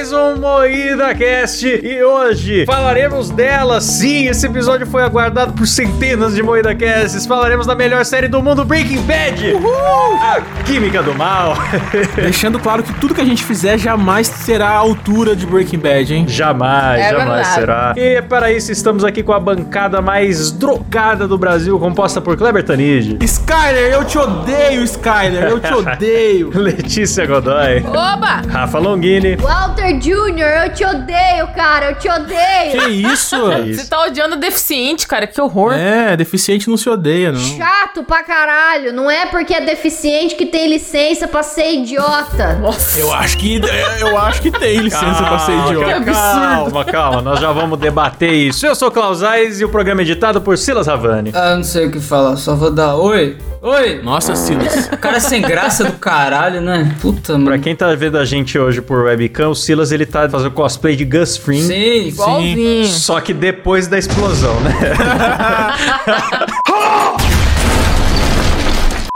mais Moída Cast e hoje falaremos dela. Sim, esse episódio foi aguardado por centenas de Moída Casts. Falaremos da melhor série do mundo, Breaking Bad. Uhul! A Química do Mal. Deixando claro que tudo que a gente fizer jamais será à altura de Breaking Bad, hein? Jamais, É jamais verdade. será. E para isso estamos aqui com a bancada mais drogada do Brasil, composta por Kleber Tanid, Skyler, eu te odeio, Skyler, eu te odeio. Letícia Godoy, Oba! Rafa Longini. Walter Jr., eu te odeio, cara, eu te odeio. Que isso? Você tá odiando deficiente, cara, que horror. É, deficiente não se odeia, não. Chato pra caralho. Não é porque é deficiente que tem licença pra ser idiota. Nossa. Eu acho que eu acho que tem licença pra ser Que idiota. absurdo. Calma, calma, nós já vamos debater isso. Eu sou Klaus Aires e o programa é editado por Silas Havani. Ah, não sei o que falar, só vou dar oi. Oi! Nossa, Silas. O cara sem graça do caralho, né? Puta, Pra mano. quem tá vendo a gente hoje por webcam, o Silas ele tá fazendo cosplay de Gus Fring. Sim, Igualzinho. Só que depois da explosão, né?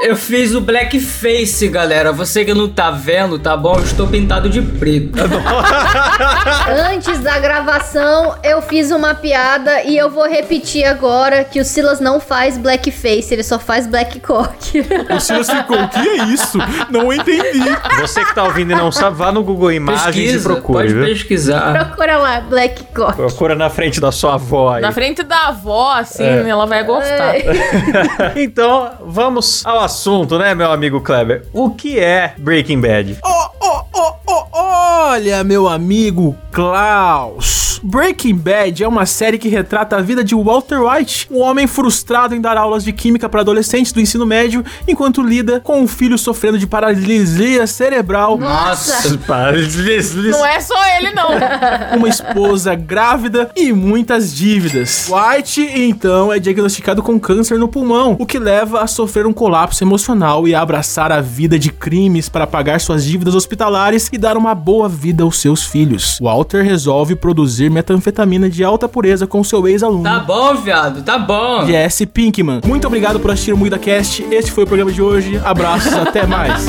Eu fiz o blackface, galera. Você que não tá vendo, tá bom? Eu estou pintado de preto. Antes da gravação, eu fiz uma piada e eu vou repetir agora que o Silas não faz blackface, ele só faz black cock. O Silas ficou, o que é isso? Não entendi. Você que tá ouvindo e não sabe, vá no Google Imagens e Pesquisa, procure, pode viu? pesquisar. Procura lá, black cock. Procura na frente da sua avó aí. Na frente da avó, assim, É. ela vai gostar. então, vamos ao assunto, né, meu amigo Kleber? O que é Breaking Bad? Oh, oh, oh, oh, olha, meu amigo Klaus. Breaking Bad é uma série que retrata a vida de Walter White, um homem frustrado em dar aulas de química para adolescentes do ensino médio, enquanto lida com um filho sofrendo de paralisia cerebral, Nossa. Não é só ele, não. uma esposa grávida e muitas dívidas. White, então, é diagnosticado com câncer no pulmão, o que leva a sofrer um colapso emocional e a abraçar a vida de crimes para pagar suas dívidas hospitalares e dar uma boa vida aos seus filhos. Walter resolve produzir metanfetamina de alta pureza com seu ex-aluno. Tá bom, viado, tá bom. Jesse Pinkman. Muito obrigado por assistir o Muida Cast. Este foi o programa de hoje. Abraços, até mais.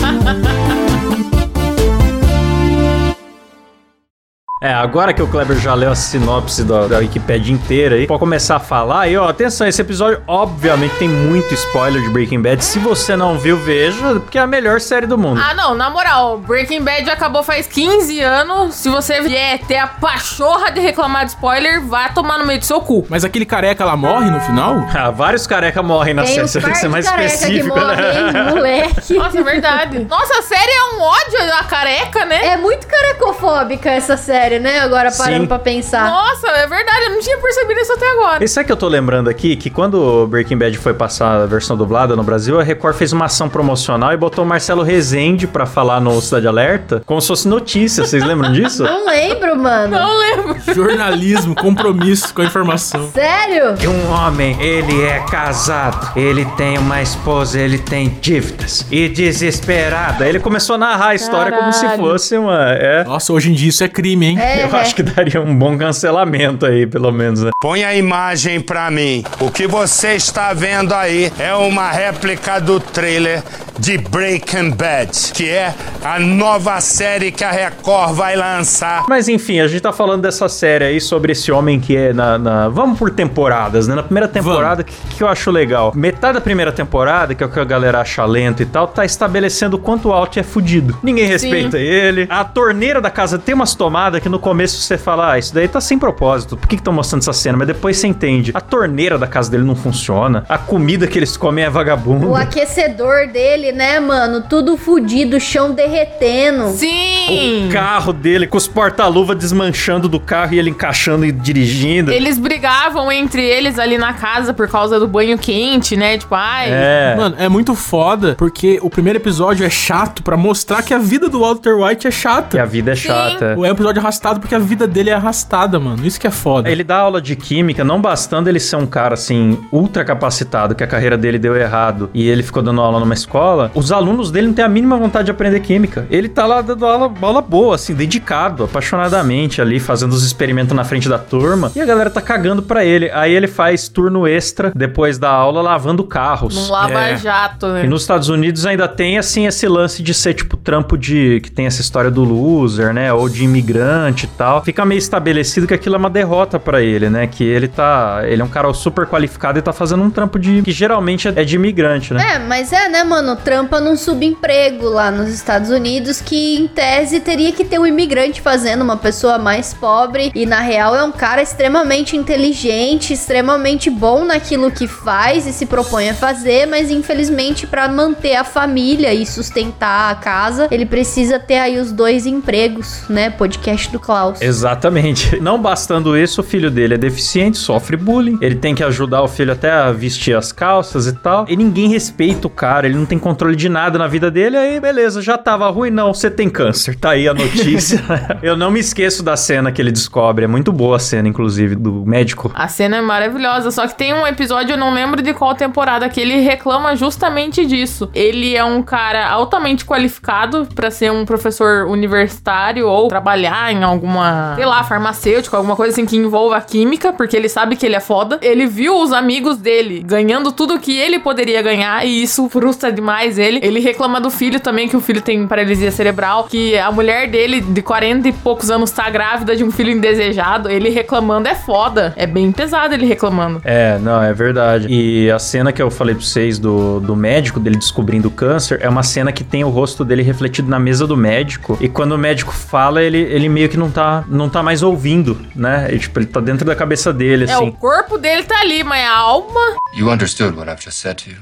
É, agora que o Kleber já leu a sinopse da, da Wikipedia inteira aí, pode começar a falar. E ó, atenção, esse episódio obviamente tem muito spoiler de Breaking Bad. Se você não viu, veja, porque é a melhor série do mundo. Ah, não, na moral, Breaking Bad acabou faz 15 anos. Se você vier ter a pachorra de reclamar de spoiler, vá tomar no meio do seu cu. Mas aquele careca lá morre no final? Ah, vários careca morrem na Tem série, você tem que ser mais de careca que específico, morre, né? moleque. Nossa, é verdade. Nossa, a série é um ódio a careca, né? É muito carecofóbica essa série, né? Agora parando Sim. pra pensar. Nossa, é verdade, eu não tinha percebido isso até agora. E sabe que eu tô lembrando aqui que quando o Breaking Bad foi passar a versão dublada no Brasil, a Record fez uma ação promocional e botou o Marcelo Rezende pra falar no Cidade Alerta, como se fosse notícia. Vocês lembram disso? Não lembro, mano. Não lembro. Jornalismo, compromisso com a informação. Sério? Que um homem, ele é casado, ele tem uma esposa, ele tem dívidas. E desesperado. Aí ele começou a narrar a história como se Caralho. fosse uma. É. Nossa, hoje em dia isso é crime, hein? É, Eu acho que daria um bom cancelamento aí, pelo menos, né? Põe a imagem pra mim. O que você está vendo aí é uma réplica do trailer de Breaking Bad, que é a nova série que a Record vai lançar. Mas enfim, a gente tá falando dessa série aí sobre esse homem que é na. na- Vamos por temporadas, né? Na primeira temporada, o que, que eu acho legal? Metade da primeira temporada, que é o que a galera acha lento e tal, tá estabelecendo o quanto o Alt é fudido. Ninguém respeita ele. A torneira da casa tem umas tomadas que no começo você fala, ah, isso daí tá sem propósito. Por que estão mostrando essa cena? Mas depois você entende. A torneira da casa dele não funciona. A comida que eles comem é vagabunda. O aquecedor dele, né, mano? Tudo fudido, o chão derretendo. Sim. O carro dele com os porta-luva desmanchando do carro e ele encaixando e dirigindo. Eles brigavam entre eles ali na casa por causa do banho quente, né? Tipo, ai. É. Mano, é muito foda porque o primeiro episódio é chato pra mostrar que a vida do Walter White é Que chata. a vida é chata. O é um episódio arrastado porque a vida dele é arrastada, mano. Isso que é foda. Ele dá aula de química, não bastando ele ser um cara assim, ultra capacitado, que a carreira dele deu errado e ele ficou dando aula numa escola, os alunos dele não têm a mínima vontade de aprender química. Ele tá lá dando aula, aula boa, assim, dedicado, apaixonadamente ali, fazendo os experimentos na frente da turma, e a galera tá cagando pra ele. Aí ele faz turno extra depois da aula lavando carros. Num lava-jato, né? E nos Estados Unidos ainda tem, assim, esse lance de ser, tipo, trampo de... que tem essa história do loser, né? Ou de imigrante e tal. Fica meio estabelecido que aquilo é uma derrota pra ele, né? Que ele tá... ele é um cara super qualificado e tá fazendo um trampo de... que geralmente é de imigrante, né? É, mas é, né, mano? Trampa num subemprego lá nos Estados Unidos que, em tese, teria que ter um imigrante fazendo uma pessoa mais pobre. E, na real, é um cara extremamente inteligente, extremamente bom naquilo que faz e se propõe a fazer, mas, infelizmente, pra manter a família e sustentar a casa, ele precisa ter aí os dois empregos, né? Podcast do Klaus. Exatamente. Não bastando isso, o filho dele é deficiente, sofre bullying. Ele tem que ajudar o filho até a vestir as calças e tal. E ninguém respeita o cara, ele não tem controle de nada na vida dele. Aí, beleza, já tava ruim. Não, você tem câncer. Tá aí a notícia. Eu não me esqueço da cena que ele descobre. É muito boa a cena, inclusive, do médico. A cena é maravilhosa, só que tem um episódio, eu não lembro de qual temporada, que ele reclama justamente disso. Ele é um cara altamente qualificado pra ser um professor universitário ou trabalhar em alguma, sei lá, farmacêutico, alguma coisa assim que envolva química, porque ele sabe que ele é foda. Ele viu os amigos dele ganhando tudo que ele poderia ganhar e isso frustra demais ele. Ele reclama do filho também, que o filho tem paralisia cerebral, que a mulher dele, de 40 e poucos anos, tá grávida de um filho indesejado. Ele reclamando é foda. É bem pesado ele reclamando. É, não, é verdade. E a cena que eu falei pra vocês do, do médico, dele descobrindo o câncer, é uma cena que tem o rosto dele refletido na mesa do médico. E quando o médico fala, ele, ele meio que não tá, não tá mais ouvindo, né? E, tipo, ele tá dentro da cabeça dele, É, o assim. corpo dele tá ali, mas a alma. You understood what I've just said to you.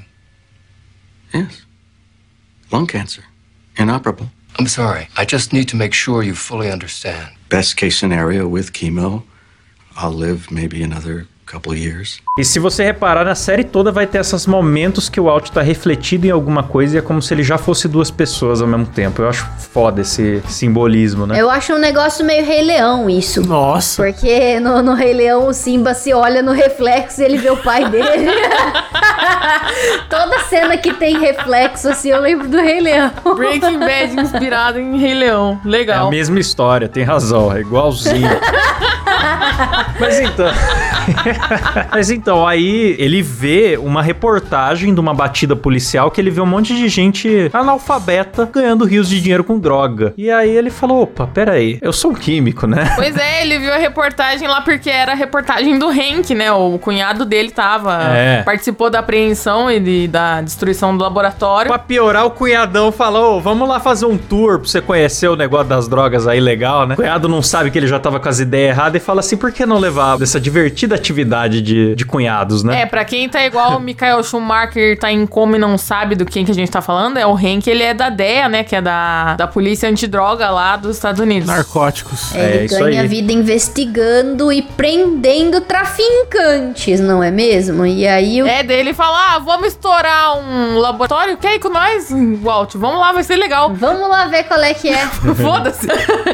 Yes. Lung cancer. Inoperable. I'm sorry. I just need to make sure you fully understand. Best case scenario with chemo, I'll live maybe another couple years. E se você reparar, na série toda vai ter esses momentos que o Alt tá refletido em alguma coisa e é como se ele já fosse duas pessoas ao mesmo tempo. Eu acho foda esse simbolismo, né? Eu acho um negócio meio Rei Leão isso. Nossa. Porque no, no Rei Leão o Simba se olha no reflexo e ele vê o pai dele. Toda cena que tem reflexo, assim, eu lembro do Rei Leão. Breaking Bad inspirado em Rei Leão. É a Legal. mesma história, tem razão, é igualzinho. Mas então. Mas então, aí ele vê uma reportagem de uma batida policial que ele vê um monte de gente analfabeta ganhando rios de dinheiro com droga. E aí ele falou: opa, peraí, eu sou um químico, né? Pois é, ele viu a reportagem lá porque era a reportagem do Hank, né? O cunhado dele tava. É. Participou da apreensão e de- da destruição do laboratório. Pra piorar, o cunhadão falou: "Ô, vamos lá fazer um tour pra você conhecer o negócio das drogas aí legal, né? O cunhado não sabe que ele já tava com as ideias erradas e fala assim: por que não levar dessa divertida atividade de, de cunhados, né? É, pra quem tá igual o Michael Schumacher, tá em coma e não sabe do quem que a gente tá falando, é o Hank, ele é da DEA, né? Que é da, da Polícia Antidroga lá dos Estados Unidos. Narcóticos. É, Ele isso ganha aí. vida investigando e prendendo traficantes, não é mesmo? E aí o É, daí ele fala, ah, vamos estourar um laboratório, quer ir com nós, Walt? Vamos lá, vai ser legal. Vamos lá ver qual é que é. Foda-se.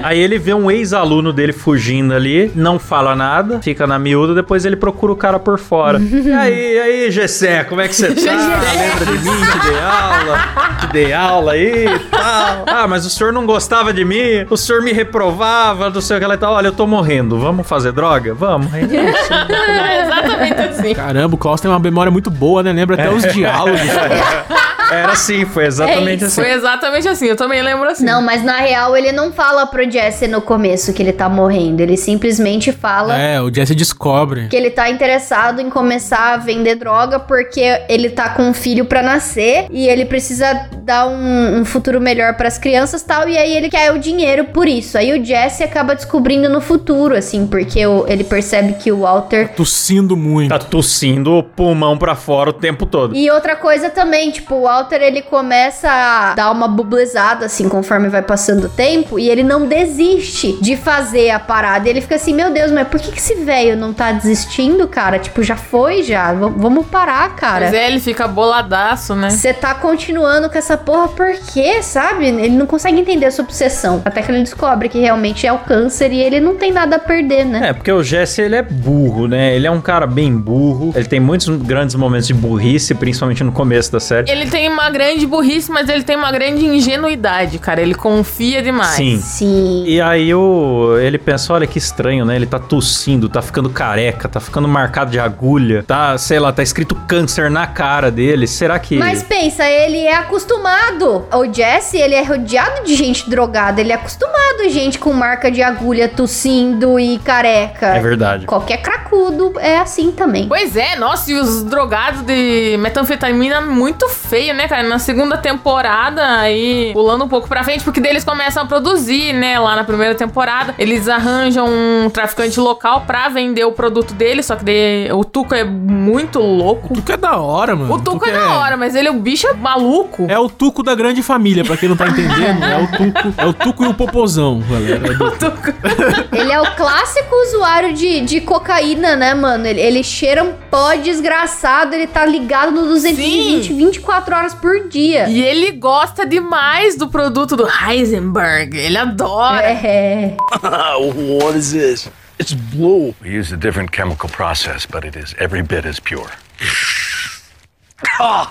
Aí ele vê um ex-aluno dele fugindo ali, não fala nada, fica na miúda, depois ele procura o cara por fora. e aí, e aí, Gessé, como é que você tá? Lembra de mim que dei aula? Que dei aula aí e tal. Ah, mas o senhor não gostava de mim? O senhor me reprovava, não sei o que lá e tal. Olha, eu tô morrendo, vamos fazer droga? Vamos. É isso. é exatamente assim. Caramba, o Klaus tem uma memória muito boa, né? Lembra até os diálogos. Era assim, foi exatamente É assim. Foi exatamente assim, eu também lembro assim. Não, mas na real ele não fala pro Jesse no começo que ele tá morrendo. Ele simplesmente fala é, o Jesse descobre. que ele tá interessado em começar a vender droga porque ele tá com um filho pra nascer e ele precisa dar um, um futuro melhor pras crianças e tal. E aí ele quer o dinheiro por isso. Aí o Jesse acaba descobrindo no futuro, assim, porque o- ele percebe que o Walter. Tossindo muito. Tá tossindo o pulmão pra fora o tempo todo. E outra coisa também, tipo, o Walter, ele começa a dar uma bublezada, assim, conforme vai passando o tempo, e ele não desiste de fazer a parada. Ele fica assim, meu Deus, mas por que, que esse velho não tá desistindo, cara? Tipo, já foi, já. V- vamos parar, cara. Mas é, ele fica boladaço, né? Você tá continuando com essa porra por quê, sabe? Ele não consegue entender a sua obsessão. Até que ele descobre que realmente é o câncer e ele não tem nada a perder, né? É, porque o Jesse, ele é burro, né? Ele é um cara bem burro. Ele tem muitos grandes momentos de burrice, principalmente no começo da série. Ele tem uma grande burrice, mas ele tem uma grande ingenuidade, cara. Ele confia demais. Sim. Sim. E aí o, ele pensa, olha que estranho, né? Ele tá tossindo, tá ficando careca, tá ficando marcado de agulha, tá, sei lá, tá escrito câncer na cara dele. Será que... Mas pensa, ele é acostumado. O Jesse, ele é rodeado de gente drogada. Ele é acostumado gente com marca de agulha, tossindo e careca. É verdade. Qualquer cracudo é assim também. Pois é, nossa, e os drogados de metanfetamina muito feio, né, cara? Na segunda temporada, aí pulando um pouco pra frente, porque daí eles começam a produzir, né, lá na primeira temporada. Eles arranjam um traficante local pra vender o produto dele, só que daí o Tuco é muito louco. O Tuco é da hora, mano. O Tuco é da hora, mas ele, o bicho é maluco. É o Tuco da grande família, pra quem não tá entendendo. É o Tuco, é o Tuco e o Popozão, galera. É O Tuco. Ele é o clássico usuário de, de cocaína, né, mano? Ele, ele cheira um pó desgraçado, ele tá ligado no 220 Sim. 24 horas por dia. E ele gosta demais do produto do Heisenberg. Ele adora. É. what is this? It's blue. We use a different chemical process, but it is every bit as pure. Ah,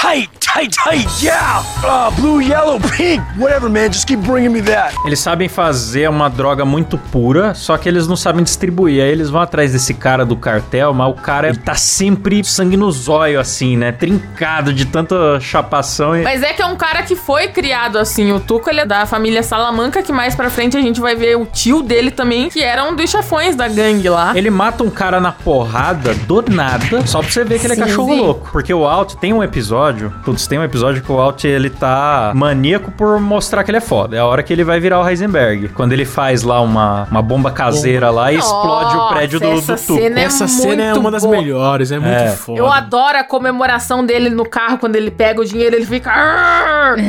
tight, tight, tight. Yeah. Ah, blue, yellow, pink. Whatever, man. Just keep bringing me that. Eles sabem fazer uma droga muito pura, só que eles não sabem distribuir. Aí eles vão atrás desse cara do cartel, mas o cara ele tá sempre sangue no zóio, assim, né? Trincado de tanta chapação. E... Mas é que é um cara que foi criado assim. O Tuco, ele é da família Salamanca, que mais pra frente a gente vai ver o tio dele também, que era um dos chefões da gangue lá. Ele mata um cara na porrada do nada, só pra você ver que ele é Sim, cachorro sim. louco. Porque o Alt tem um episódio, putz, tem um episódio que o Alt ele tá maníaco por mostrar que ele é foda. É a hora que ele vai virar o Heisenberg. Quando ele faz lá uma, uma bomba caseira lá e explode o prédio do, essa do Tuco. cena é Essa cena é muito uma das boa. melhores, é muito É. foda. Eu adoro a comemoração dele no carro quando ele pega o dinheiro, ele fica.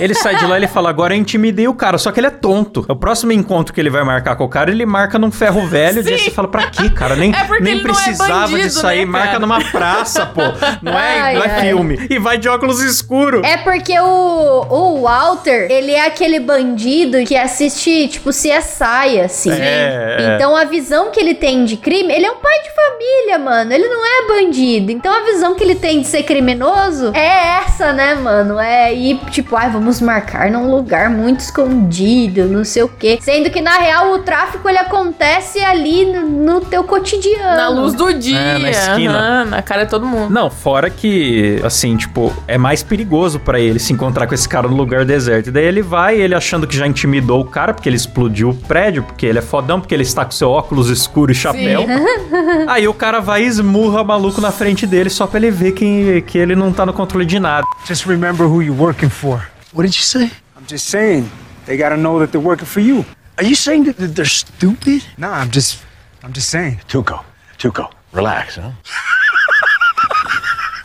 Ele sai de lá e ele fala, agora eu intimidei o cara, só que ele é tonto. O próximo encontro que ele vai marcar com o cara, ele marca num ferro velho, e aí você fala, pra quê, cara? Nem, É nem é precisava bandido, disso aí, né, marca numa praça, pô. Não é, Ai, não é ai. Filme. E vai de óculos escuros. É porque o, o Walter, ele é aquele bandido que assiste, tipo, CSI, assim. É, é. Então a visão que ele tem de crime, ele é um pai de família, mano. Ele não é bandido. Então a visão que ele tem de ser criminoso é essa, né, mano? É ir, tipo, ai, vamos marcar num lugar muito escondido, não sei o quê. Sendo que, na real, o tráfico, ele acontece ali no, no teu cotidiano. Na luz do dia, É, na esquina. aham, na cara de todo mundo. Não, fora que, assim, tipo, é mais perigoso pra ele se encontrar com esse cara no lugar deserto. E daí ele vai, ele achando que já intimidou o cara, porque ele explodiu o prédio, porque ele é fodão, porque ele está com seu óculos escuro e chapéu. Aí o cara vai e esmurra o maluco na frente dele só pra ele ver que, que ele não tá no controle de nada. Just remember who you're working for. What did you say? I'm just saying, they gotta know that they're working for you. Are you saying that, that they're stupid? Nah, I'm just, I'm just saying. Tuco, Tuco, relax, huh?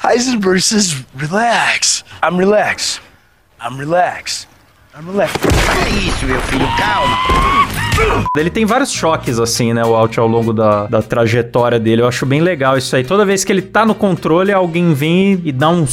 Heisenberg says, relax. I'm relaxed. I'm relaxed. I'm relaxed. Isso, meu filho, calma. Ele tem vários choques, assim, né, o Alt ao longo da, da trajetória dele. Eu acho bem legal isso aí. Toda vez que ele tá no controle, alguém vem e dá um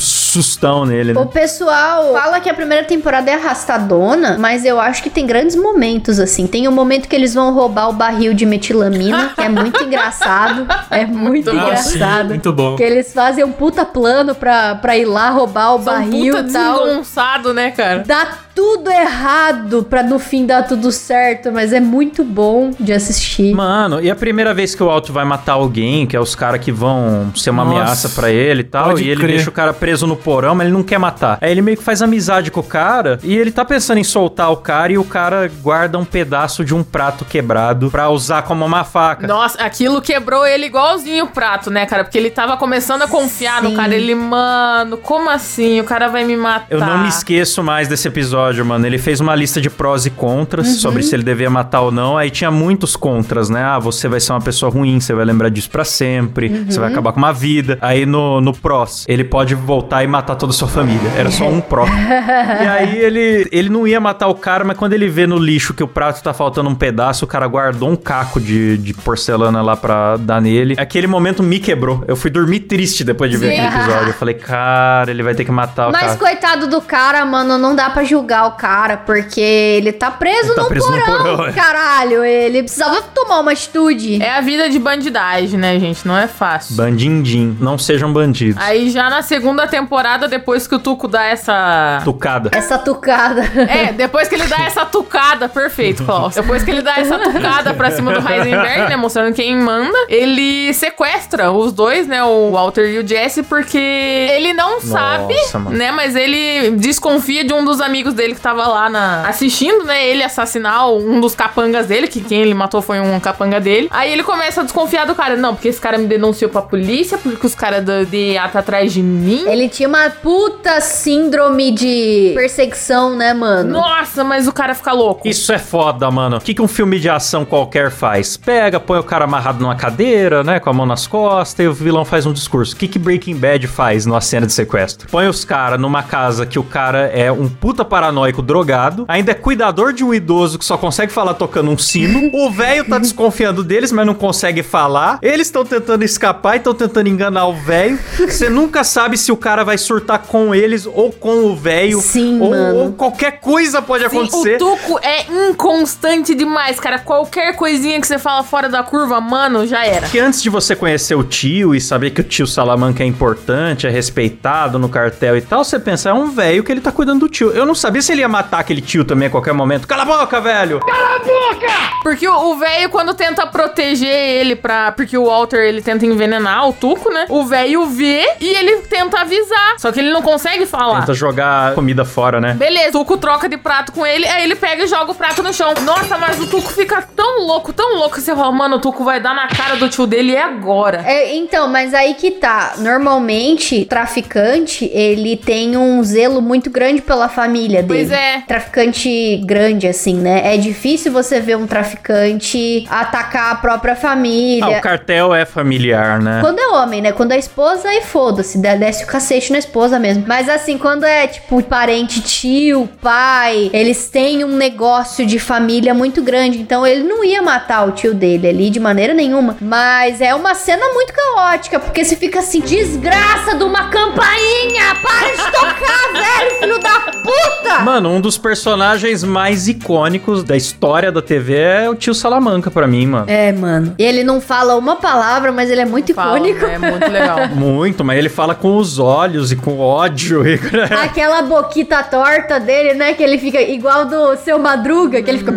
sustão nele, O né? pessoal fala que a primeira temporada é arrastadona, mas eu acho que tem grandes momentos, assim. Tem o momento que eles vão roubar o barril de metilamina, que é muito engraçado. É muito Ah, sim, engraçado. muito bom. Que eles fazem um puta plano pra, pra ir lá roubar o São barril puta e tal. desengonçado, né, cara? Dá tudo errado pra no fim dar tudo certo, mas é muito bom de assistir. Mano, e a primeira vez que o Alt vai matar alguém, que é os caras que vão ser uma Nossa, ameaça pra ele e tal, e ele crer. deixa o cara preso no porão, mas ele não quer matar. Aí ele meio que faz amizade com o cara e ele tá pensando em soltar o cara e o cara guarda um pedaço de um prato quebrado pra usar como uma faca. Nossa, aquilo quebrou ele igualzinho o prato, né, cara? Porque ele tava começando a confiar Sim. no cara. Ele, mano, como assim? O cara vai me matar. Eu não me esqueço mais desse episódio, mano. Ele fez uma lista de prós e contras Uhum. sobre se ele devia matar ou não. Aí tinha muitos contras, né? Ah, você vai ser uma pessoa ruim, você vai lembrar disso pra sempre, você Uhum. vai acabar com uma vida. Aí no, no prós, ele pode voltar e matar toda a sua família. Era só um pró. e aí ele, ele não ia matar o cara, mas quando ele vê no lixo que o prato tá faltando um pedaço, o cara guardou um caco de, de porcelana lá pra dar nele. Aquele momento me quebrou. Eu fui dormir triste depois de ver Sim. aquele episódio. Eu falei, cara, ele vai ter que matar o Mas cara. coitado do cara, mano, não dá pra julgar o cara, porque ele tá preso, Ele tá no, preso no porão, porão, é. caralho. Ele precisava tomar uma atitude. É a vida de bandidagem, né, gente? Não é fácil. Bandindim. Não sejam bandidos. Aí já na segunda temporada, depois que o Tuco dá essa. Tucada. Essa tucada. É, depois que ele dá essa tucada, perfeito, Klaus. Depois que ele dá essa tucada pra cima do Heisenberg, né, mostrando quem manda, ele sequestra os dois, né, o Walter e o Jesse, porque ele não sabe, mano. né, mas ele desconfia de um dos amigos dele que tava lá na assistindo, né, ele assassinar um dos capangas dele, que quem ele matou foi um capanga dele. Aí ele começa a desconfiar do cara, não, porque esse cara me denunciou pra polícia, porque os caras do DEA tá atrás de mim. Ele tinha uma puta síndrome de perseguição, né, mano? Nossa, mas o cara fica louco. Isso é foda, mano. O que, que um filme de ação qualquer faz? Pega, põe o cara amarrado numa cadeira, né? Com a mão nas costas e o vilão faz um discurso. O que, que Breaking Bad faz numa cena de sequestro? Põe os caras numa casa que o cara é um puta paranoico drogado, ainda é cuidador de um idoso que só consegue falar tocando um sino. O velho tá desconfiando deles, mas não consegue falar. Eles estão tentando escapar e estão tentando enganar o velho. Você nunca sabe se o cara vai surtar com eles ou com o velho. Sim, ou, mano. ou qualquer coisa pode Sim, acontecer. o Tuco é inconstante demais, cara. Qualquer coisinha que você fala fora da curva, mano, já era. Que antes de você conhecer o tio e saber que o tio Salamanca é importante, é respeitado no cartel e tal, você pensa, é um velho que ele tá cuidando do tio. Eu não sabia se ele ia matar aquele tio também a qualquer momento. Cala a boca, velho! Porque o velho, quando tenta proteger ele pra. Porque o Walter ele tenta envenenar o Tuco, né? O velho vê e ele tenta avisar. Só que ele não consegue falar. Tenta jogar comida fora, né? Beleza, o Tuco troca de prato com ele, aí ele pega e joga o prato no chão. Nossa, mas o Tuco fica tão louco, tão louco que você fala, mano, o Tuco vai dar na cara do tio dele e é agora. É, então, mas aí que tá. Normalmente, traficante, ele tem um zelo muito grande pela família dele. Pois é. Traficante grande, assim, né? É difícil você ver um traficante atacar a própria Ah, família. o cartel é familiar, né? Quando é homem, né? Quando é esposa, aí foda-se, desce o cacete na esposa mesmo. Mas assim, quando é tipo parente, tio, pai, eles têm um negócio de família muito grande. Então ele não ia matar o tio dele ali de maneira nenhuma. Mas é uma cena muito caótica, porque você fica assim: desgraça de uma campainha! Para de tocar, velho, filho da puta! Mano, um dos personagens mais icônicos da história da TV é o tio Salamanca pra mim, mano. É, mano. E ele não fala uma palavra, mas ele é muito Fala, icônico. É muito legal. Muito, mas ele fala com os olhos e com ódio. E... Aquela boquita torta dele, né? Que ele fica igual do seu Madruga, que ele fica.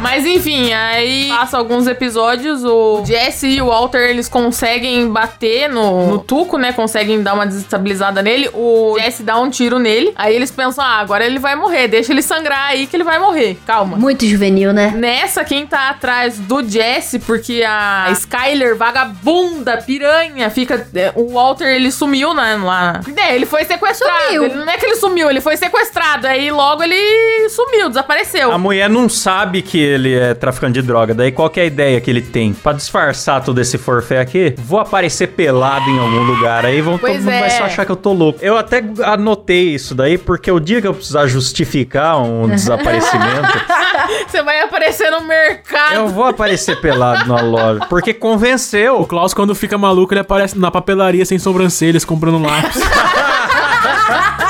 Mas enfim, aí passa alguns episódios, o Jesse e o Walter, eles conseguem bater no, no Tuco, né? Conseguem dar uma desestabilizada nele. O Jesse dá um tiro nele. Aí eles pensam, ah, agora ele vai morrer. Deixa ele sangrar aí que ele vai morrer. Calma. Muito juvenil, né? Nessa, quem tá atrás do Jesse, porque a Skyler, vagabunda, piranha, fica. é, O Walter, ele sumiu né, lá. É, ele foi sequestrado. Sumiu. Ele- não é que ele sumiu, ele foi sequestrado. Aí logo ele sumiu, desapareceu. A mulher não sabe que ele é traficante de droga. Daí qual que é a ideia que ele tem? Pra disfarçar todo esse forfé aqui, vou aparecer pelado em algum lugar. Aí vão, todo Pois mundo vai é. só achar que eu tô louco. Eu até anotei isso daí, porque o dia que eu precisar justificar um desaparecimento, Você vai aparecer no mercado. eu vou aparecer pelado na loja. Porque O convenceu. Klaus, quando fica maluco, ele aparece na papelaria sem sobrancelhas, comprando lápis.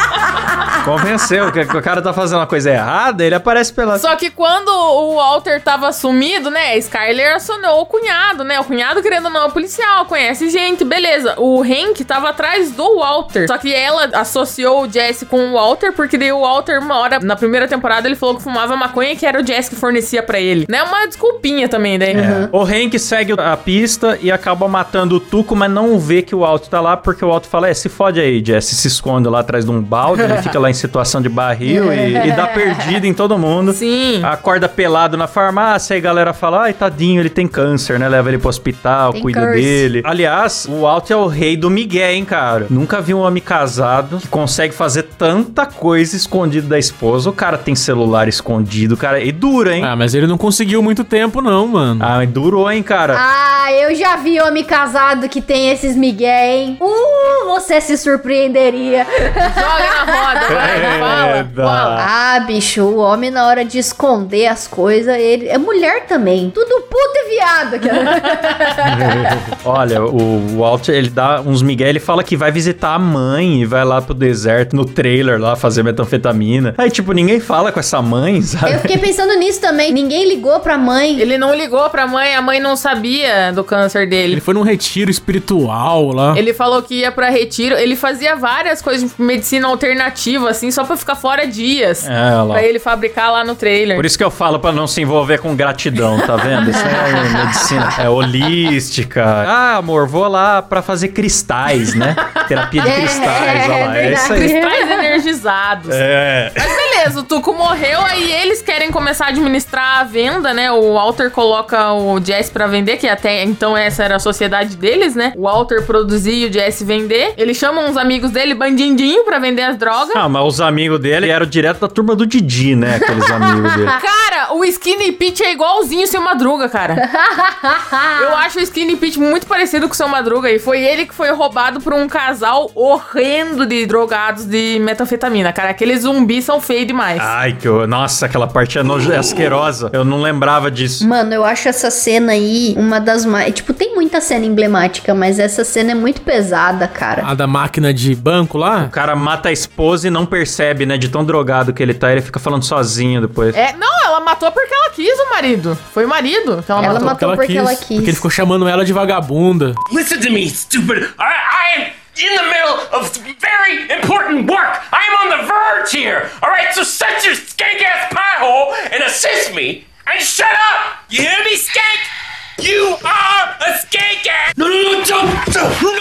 Convenceu que o cara tá fazendo uma coisa errada, ele aparece pelado. Só que quando o Walter tava sumido, né? A Skyler acionou o cunhado, né? O cunhado, querendo ou não, é policial, conhece gente, beleza. O Hank tava atrás do Walter. Só que ela associou o Jesse com o Walter, porque daí o Walter, uma hora, na primeira temporada, ele falou que fumava maconha que era o Jesse que fornecia pra ele. Né? Uma desculpinha também, daí. O Hank segue a pista e acaba matando o Tuco, mas não vê que o Alto tá lá, porque o Alto fala: É, se fode aí, Jesse, se esconde lá atrás de um balde, ele fica lá em situação de barril e, e dá perdido em todo mundo. Sim. Acorda pelado na farmácia e a galera fala: ai, tadinho, ele tem câncer, né? Leva ele pro hospital, Tem cuida curse. dele. Aliás, o Walt é o rei do Miguel, hein, cara? Nunca vi um homem casado que consegue fazer tanta coisa escondido da esposa. O cara tem celular escondido, cara. E dura, hein? Ah, mas ele não conseguiu muito tempo, não, mano. Ah, mas durou, hein, cara? Ah, eu já vi homem casado que tem esses migué, hein? Uh, você se surpreenderia. Joga na roda, vai, fala, Eita. fala. Ah, bicho, o homem na hora de esconder as coisas, ele é mulher também. Tudo puto e viado. Olha, o Walt, ele dá uns migué, ele fala que vai visitar a mãe e vai lá pro deserto, no trailer lá, fazer metanfetamina. Aí, tipo, ninguém fala com essa mãe, sabe? Eu fiquei pensando nisso também. Ninguém ligou pra mãe. Ele não ligou pra mãe, a mãe não sabia do câncer Ele dele. foi num retiro espiritual lá. Ele falou que ia pra retiro, ele fazia várias coisas de medicina alternativa, assim, só pra ficar fora dias. É, lá. Pra ele fabricar lá no trailer. Por isso que eu falo pra não se envolver com gratidão, tá vendo? Isso é medicina, é holística. Ah, amor, vou lá pra fazer cristais, né? Terapia de É, cristais, olha lá. É verdade. isso aí. Cristais energizados. É. Mas beleza, o Tuco morreu, aí eles querem começar a administrar a venda, né? O Walter coloca o Jesse pra vender, que até então essa era a sociedade deles, né? O Walter produzir e o Jesse vender. Ele chama uns amigos dele, bandindinho, pra vender as drogas. Ah, mas os amigos dele eram direto da turma do Didi, né? Aqueles amigos dele. Cara, o Skinny Pete é igualzinho o seu Madruga, cara. Eu acho o Skinny Pete muito parecido com o seu Madruga e foi ele que foi roubado por um casal horrendo de drogados de metanfetamina, cara. Aqueles zumbis são feios demais. Ai, que eu... Nossa, aquela parte é nojo- é asquerosa. Eu não lembrava disso. Mano, eu acho essa cena aí uma das mais. Tipo, tem muita cena emblemática, mas essa cena é muito pesada, cara. A da máquina de banco lá. O cara mata a esposa e não percebe, né? De tão drogado que ele tá, ele fica falando sozinho depois. É, não, ela matou porque ela quis o marido. Foi o marido que ela, Ela matou. matou porque ela quis. Porque ele ficou chamando ela de vagabunda. Listen to me, stupid. I, I am in the middle of very important work. I am on the verge here. All right, so shut your skank ass pie hole and assist me and shut up. You hear me, skank? You are a skank ass. No, no, no, don't, don't, no.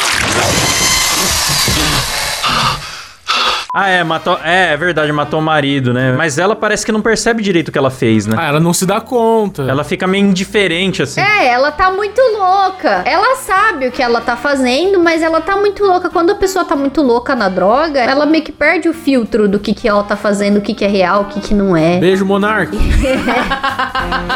Ah, é, matou. É, é verdade, matou o marido, né? Mas ela parece que não percebe direito o que ela fez, né? Ah, ela não se dá conta. Ela fica meio indiferente, assim. É, ela tá muito louca. Ela sabe o que ela tá fazendo, mas ela tá muito louca. Quando a pessoa tá muito louca na droga, ela meio que perde o filtro do que, que ela tá fazendo, o que, que é real, o que, que não é. Beijo, Monark.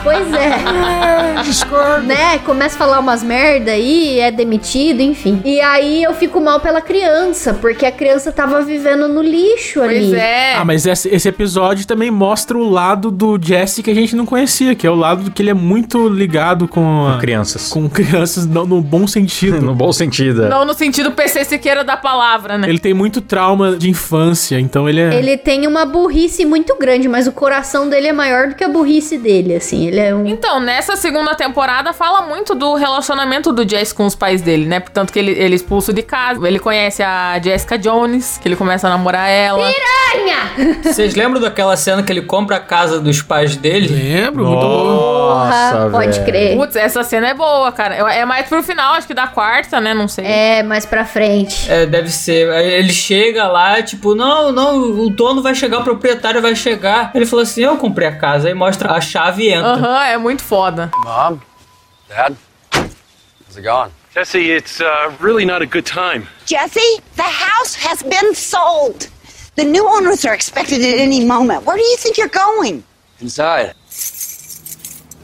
Pois é. né? Começa a falar umas merda aí, é demitido, enfim. E aí eu fico mal pela criança, porque a criança tava vivendo no lixo ali. Pois é. Ah, mas esse, esse episódio também mostra o lado do Jesse que a gente não conhecia, que é o lado que ele é muito ligado com, a- Crianças. com crianças no, no bom sentido. No bom sentido. é. Não no sentido PC Siqueira da palavra, né? Ele tem muito trauma de infância, então ele é. Ele tem uma burrice muito grande, mas o coração dele é maior do que a burrice dele, assim. Ele é um. Então, nessa segunda temporada fala muito do relacionamento do Jesse com os pais dele, né? Portanto que ele, ele é expulso de casa, ele conhece a Jessica Jones, que ele começa a namorar ela. Piranha! Vocês lembram daquela cena que ele compra a casa dos pais dele? Lembro, muito bom. Nossa, Porra, pode velho. crer. Putz, essa cena é boa, cara. É mais pro final, acho que da quarta, né? Não sei. É, mais pra frente. É, deve ser. Ele chega lá, tipo, não, não, o dono vai chegar, o proprietário vai chegar. Ele falou assim: eu comprei a casa. Aí mostra a chave e entra. Aham, é muito foda. Mom? Dad? How's it going? Jesse, it's uh, really not a good time. Jesse, the house has been sold. The new owners are expected at any moment. Where do you think you're going? Inside.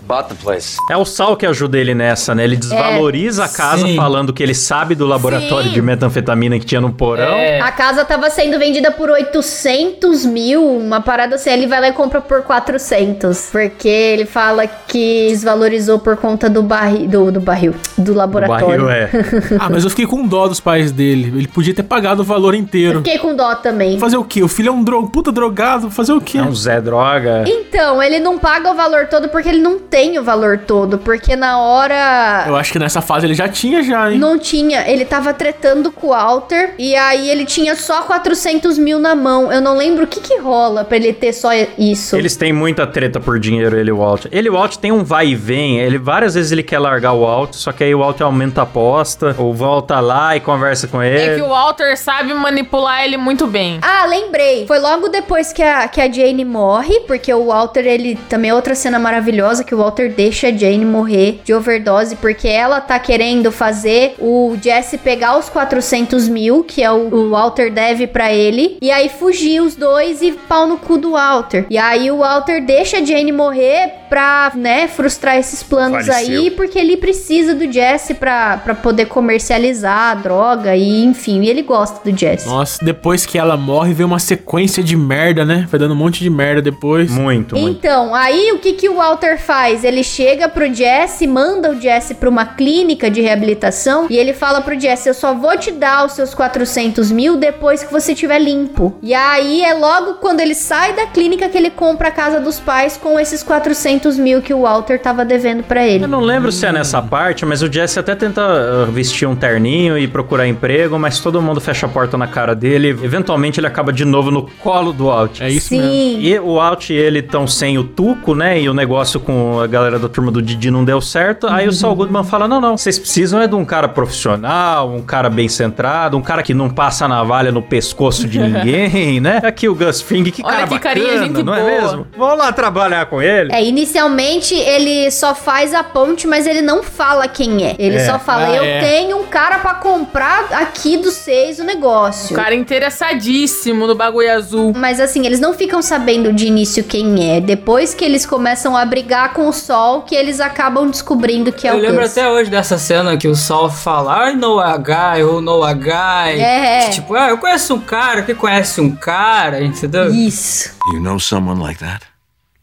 Bought the place. É o Sal que ajuda ele nessa, né? Ele desvaloriza a casa Sim. falando que ele sabe do laboratório Sim. de metanfetamina que tinha no porão. É. A casa tava sendo vendida por 800 mil, uma parada assim, ele vai lá e compra por 400, porque ele fala que desvalorizou por conta do barril, do, do barril, do laboratório. barril é. Ah, mas eu fiquei com dó dos pais dele. Ele podia ter pagado o valor inteiro. Fiquei com dó também. Fazer o quê? O filho é um dro puta drogado. Fazer o quê? É um Zé Droga. Então, ele não paga o valor todo porque ele não tem tem o valor todo, porque na hora. Eu acho que nessa fase ele já tinha já, hein? Não tinha, ele tava tretando com o Walter e aí ele tinha só 400 mil na mão. Eu não lembro o que que rola pra ele ter só isso. Eles têm muita treta por dinheiro, ele e o Walt. Ele e o Walt tem um vai e vem. Ele várias vezes ele quer largar o Walt, só que aí o Walt aumenta a aposta. O volta lá e conversa com É que ele. o Walter sabe manipular ele muito bem. Ah, lembrei. Foi logo depois que a, que a Jane morre, porque o Walter, ele também é outra cena maravilhosa que o Walter deixa a Jane morrer de overdose, porque ela tá querendo fazer o Jesse pegar os 400 mil, que é o, o Walter deve pra ele, e aí fugir os dois e pau no cu do Walter. E aí o Walter deixa a Jane morrer pra, né, frustrar esses planos Faleceu. aí, porque ele precisa do Jesse pra, pra poder comercializar a droga e, enfim, e ele gosta do Jesse. Nossa, depois que ela morre, vem uma sequência de merda, né? Vai dando um monte de merda depois. Muito, muito. Então, aí o que, que o Walter faz? Ele chega pro Jesse, manda o Jesse pra uma clínica de reabilitação e ele fala pro Jesse: Eu só vou te dar os seus 400 mil depois que você estiver limpo. E aí é logo quando ele sai da clínica que ele compra a casa dos pais com esses 400 mil que o Walter tava devendo pra ele. Eu não lembro se é nessa parte, mas o Jesse até tenta uh, vestir um terninho e procurar emprego, mas todo mundo fecha a porta na cara dele. Eventualmente ele acaba de novo no colo do Alt. É isso Sim. mesmo. E o Alt e ele estão sem o Tuco, né? E o negócio com a galera da turma do Didi não deu certo. Aí o Saul Goodman fala: não, não, vocês precisam é de um cara profissional, um cara bem centrado, um cara que não passa navalha no pescoço de ninguém, né? Aqui o Gus Fring, que Olha cara que bacana, carinha, gente não é boa. mesmo? Vamos lá trabalhar com ele. É, inicialmente ele só faz a ponte, mas ele não fala quem é. Ele É. só fala: Ah, Eu é. tenho um cara pra comprar aqui dos seis o O negócio. cara interessadíssimo no bagulho azul. Mas assim, eles não ficam sabendo de início quem é. Depois que eles começam a brigar com o sol, que eles acabam descobrindo que é Eu o lembro Gus. até hoje dessa cena que o Sol fala I know a guy, ou know a guy. É. Que, tipo, ah, eu conheço um cara que conhece um cara, entendeu? Isso. You know someone like that?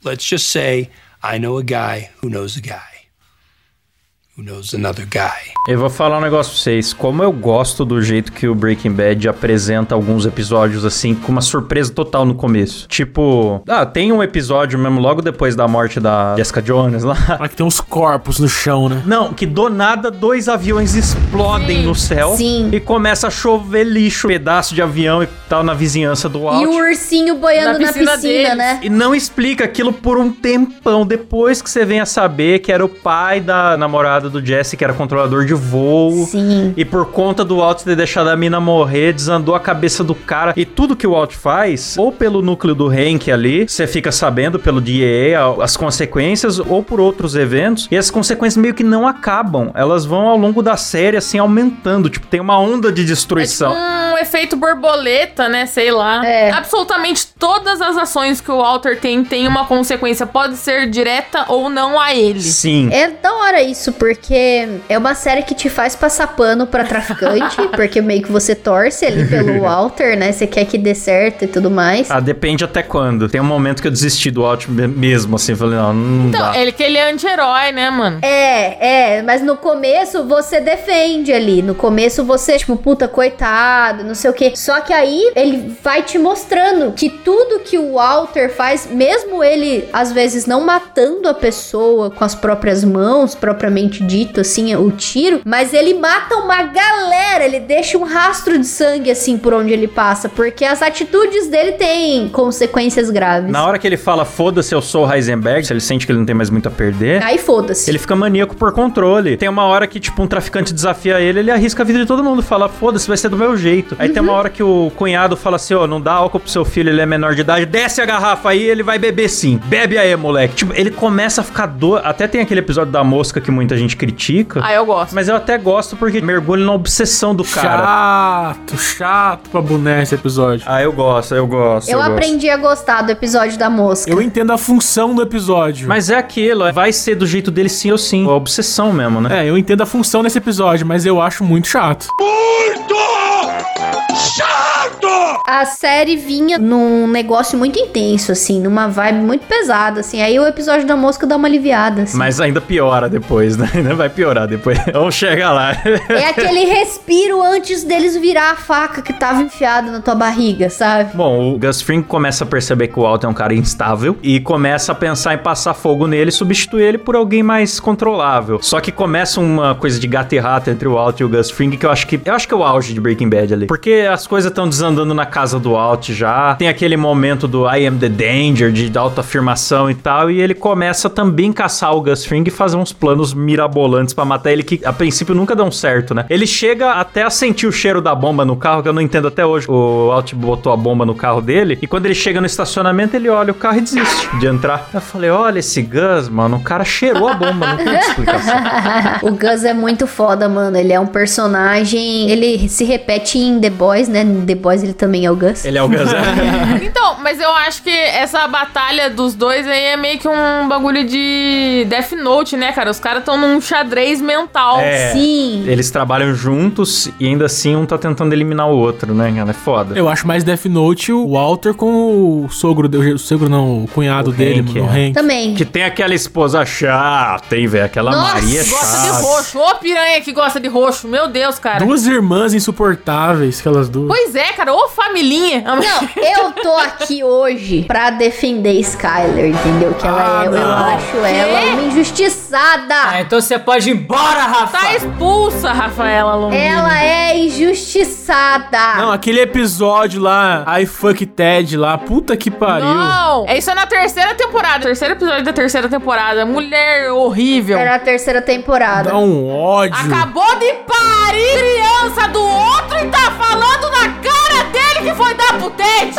Let's just say I know a guy who knows a guy who knows another guy. Eu vou falar um negócio pra vocês. Como eu gosto do jeito que o Breaking Bad apresenta alguns episódios assim, com uma surpresa total no começo. Tipo, ah, tem um episódio mesmo logo depois da morte da Jessica Jones lá. Olha que tem uns corpos no chão, né? Não, que do nada dois aviões explodem no céu Sim. e começa a chover lixo, pedaço de avião e tal na vizinhança do E Alt. o ursinho boiando Na na piscina piscina, deles. né? E não explica aquilo por um tempão. Depois que você vem a saber que era o pai da namorada do Jesse, que era controlador de voo. Sim. E por conta do Walt ter deixado a mina morrer, desandou a cabeça do cara. E tudo que o Walt faz, ou pelo núcleo do Hank ali, você fica sabendo pelo DEA as consequências, ou por outros eventos. E as consequências meio que não acabam. Elas vão ao longo da série, assim, aumentando. Tipo, tem uma onda de É tipo destruição. um efeito borboleta, né? Sei lá. É. Absolutamente todas as ações que o Walter tem tem uma consequência. Pode ser direta ou não a ele. Sim. É da hora isso, porque é uma série que te faz passar pano pra traficante, porque meio que você torce ali pelo Walter, né? Você quer que dê certo e tudo mais. Ah, depende até quando. Tem um momento que eu desisti do Walt me- mesmo, assim. Falei, não, não Então, dá. ele que ele é anti-herói, né, mano? É, é, mas no começo você defende ali. No começo você, tipo, puta, coitado, não sei o quê. Só que aí ele vai te mostrando que tudo que o Walter faz, mesmo ele às vezes não matando a pessoa com as próprias mãos, propriamente dito, assim, o tiro, mas ele mata uma galera, ele deixa um rastro de sangue, assim, por onde ele passa, porque as atitudes dele têm consequências graves. Na hora que ele fala, foda-se, eu sou o Heisenberg, se ele sente que ele não tem mais muito a perder. Aí foda-se. Ele fica maníaco por controle. Tem uma hora que, tipo, um traficante desafia ele, ele arrisca a vida de todo mundo. Fala, foda-se, vai ser do meu jeito. Aí tem uma hora que o cunhado fala assim, ó, não dá álcool pro seu filho, ele é menor de idade. Desce a garrafa aí, ele vai beber sim. Bebe aí, moleque. Tipo, ele começa a ficar doido. Até tem aquele episódio da mosca que muita gente critica. Ah, eu gosto. Mas eu até gosto porque mergulho na obsessão do cara. Chato, chato pra boné esse episódio. Ah, eu gosto, eu gosto. Eu gosto. aprendi a gostar do episódio da mosca. Eu entendo a função do episódio. Mas é aquilo, é- vai ser do jeito dele sim ou sim. A obsessão mesmo, né? É, eu entendo a função desse episódio, mas eu acho muito chato. Muito chato! A série vinha num negócio muito intenso, assim, numa vibe muito pesada, assim. Aí o episódio da mosca dá uma aliviada, assim. Mas ainda piora depois, né? Ainda vai piorar depois. Vamos chegar lá. É aquele respiro antes deles virar a faca que tava enfiada na tua barriga, sabe? Bom, o Gus Fring começa a perceber que o Walt é um cara instável e começa a pensar em passar fogo nele e substituir ele por alguém mais controlável. Só que começa uma coisa de gato e rato entre o Walt e o Gus Fring que eu acho que eu acho que é o auge de Breaking Bad ali. Porque as coisas estão desandando na casa do Walt já. Tem aquele momento do I am the danger, de autoafirmação e tal, e ele começa também a caçar o Gus Fring e fazer uns planos mirabolantes pra matar ele que a princípio nunca dão certo, né? Ele chega até a sentir o cheiro da bomba no carro, que eu não entendo até hoje. O Walt botou a bomba no carro dele e quando ele chega no estacionamento, ele olha o carro e desiste de entrar. Eu falei: "Olha esse Gus, mano, o cara cheirou a bomba, não tem explicação". o Gus é muito foda, mano. Ele é um personagem. Ele se repete em The Boys, né? The Boys ele também é o Gus. Ele é o Gus. é. Então, mas eu acho que essa batalha dos dois aí é meio que um bagulho de Death Note, né, cara? Os caras estão num xadrez mental. É. Sim. Eles trabalham juntos e ainda assim um tá tentando eliminar o outro, né? Ela é foda. Eu acho mais Death Note o Walter com o sogro, dele- o sogro não, o cunhado O dele, Hank, mano, o é. Hank. Também. Que tem aquela esposa chata, hein, velho? Aquela Nossa, Maria Gosta de chata. roxo. Ô, piranha que gosta de roxo. Meu Deus, cara. Duas irmãs insuportáveis, aquelas duas. Pois é, cara. Ô, familhinha. Não, eu tô aqui hoje pra defender Skyler, entendeu? Que ela Ah, é, eu não. acho ela uma injustiçada. Ah, então você pode ir embora, Rafa. Tá expulsa, Rafaela Longini. Ela é injustiçada. Não, aquele episódio lá, I Fuck Ted lá, puta que pariu. Não, é isso é na terceira temporada. Terceiro episódio da terceira temporada. Mulher horrível. Era a terceira temporada. Dá um ódio. Acabou de parir criança do outro e tá falando na cara dele que foi dar pro Ted.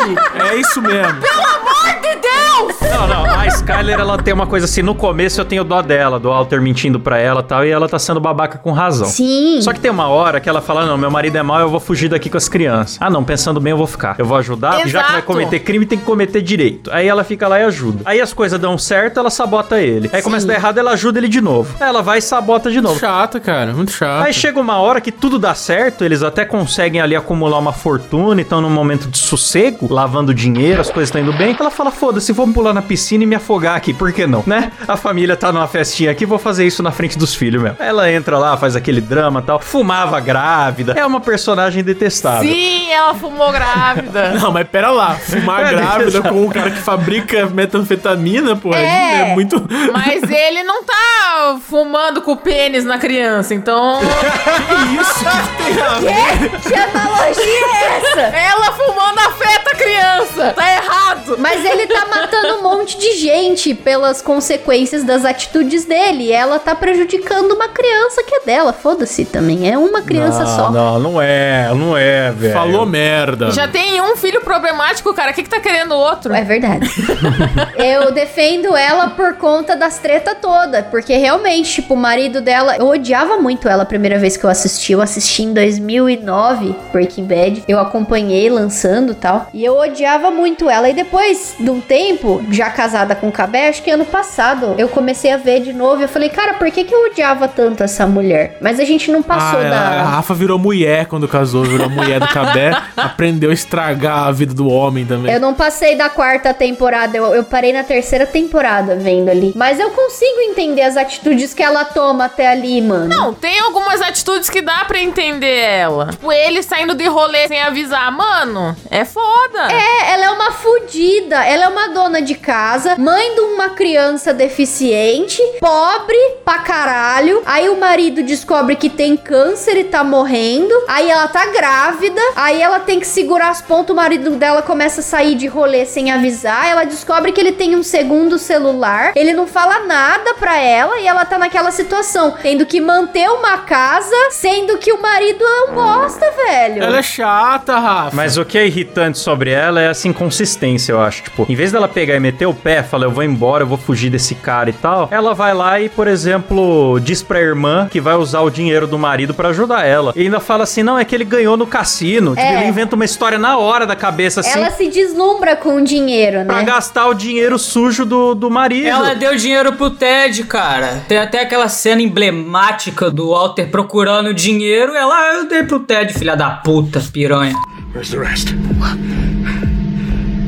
É isso mesmo. Pelo amor de Deus! Não, não. A Skyler, ela tem uma coisa assim. No começo eu tenho dó dela, do Walter mentindo pra ela e tal. E ela tá sendo babaca com razão. Sim. Só que tem uma hora que ela fala: Não, meu marido é mau, eu vou fugir daqui com as crianças. Ah, não, pensando bem, eu vou ficar. Eu vou ajudar. Já que vai Exato. cometer crime, tem que cometer direito. Aí ela fica lá e ajuda. Aí as coisas dão certo, ela sabota ele. Aí começa a dar errado, ela ajuda ele de novo. Aí ela vai e sabota de novo. Chato, cara, muito chato. Aí chega uma hora que tudo dá certo, eles até conseguem ali acumular uma fortuna, estão num momento de sossego, lavando dinheiro, as coisas estão indo bem. Ela fala: foda-se, vamos pular na piscina e me afogar aqui, por que não? Né? A família tá numa festinha aqui, vou fazer isso na frente dos filhos mesmo. Ela entra lá, faz aquele drama e tal, fumava grávida. É uma personagem detestável. Sim, ela fumou grávida. Não, mas pera lá, fumar grávida com o cara que fabrica metanfetamina, pô, é, É. muito. Mas ele não tá fumando com o pênis na criança, então. Que isso que ver? Que analogia é essa? Ela fumando afeta a criança. Tá errado. Mas ele tá matando um monte de gente pelas consequências das atitudes dele. E ela tá prejudicando uma criança que é dela. Foda-se também. É uma criança não, só. Não, não é, não é, velho. Falou merda. Já tem um filho problemático, cara. O que, que tá querendo o outro? É verdade. eu defendo ela por conta das treta toda. Porque realmente, tipo, o marido dela. Eu odiava muito ela a primeira vez que eu assisti. Eu assisti em 2009, Breaking Bad. Eu acompanhei lançando e tal. E eu odiava muito ela. E depois de um tempo, já casada com o Cabé, acho que ano passado, eu comecei a ver de novo. E eu falei, cara, por que, que eu odiava tanto essa mulher? Mas a gente não passou Ah, A da. Rafa virou mulher quando casou, virou mulher do Cabé, aprendeu a estragar a vida do homem também. Eu não passei da quarta temporada, eu, eu parei na terceira temporada vendo ali. Mas eu consigo entender as atitudes que ela toma até ali, mano. Não, tem algumas atitudes que dá pra entender ela. Tipo, ele saindo de rolê sem avisar. Mano, é foda. É, ela é uma fudida. Ela é uma dona de casa, mãe de uma criança deficiente, pobre pra caralho. Aí o marido descobre que tem câncer e tá morrendo. Aí ela tá grávida. Aí ela tem que segurar as pontas. O marido dela começa a sair de rolê sem avisar. Ela descobre que ele tem um segundo celular. Ele não fala nada pra ela e ela tá naquela situação, tendo que manter uma casa, sendo que o marido é um bosta, velho. Ela é chata, Rafa. Mas o que é irritante sobre ela é essa inconsistência, eu acho. Tipo, em vez dela pegar e meter o pé, falar, eu vou embora, eu vou fugir desse cara e tal, ela vai lá e, por exemplo, diz pra irmã que vai usar o dinheiro do marido pra ajudar ela. E ainda fala assim, não, é que ele ganhou no cassino. Tipo, É. ele inventa uma história na hora da cabeça, assim, Ela se deslumbra com o dinheiro, pra né? gastar o dinheiro sujo do, do marido. Ela deu dinheiro pro Ted, cara. Tem até aquela cena emblemática do Walter procurando dinheiro. Ela, ah, eu dei pro Ted, filha da puta, piranha. Where's the rest?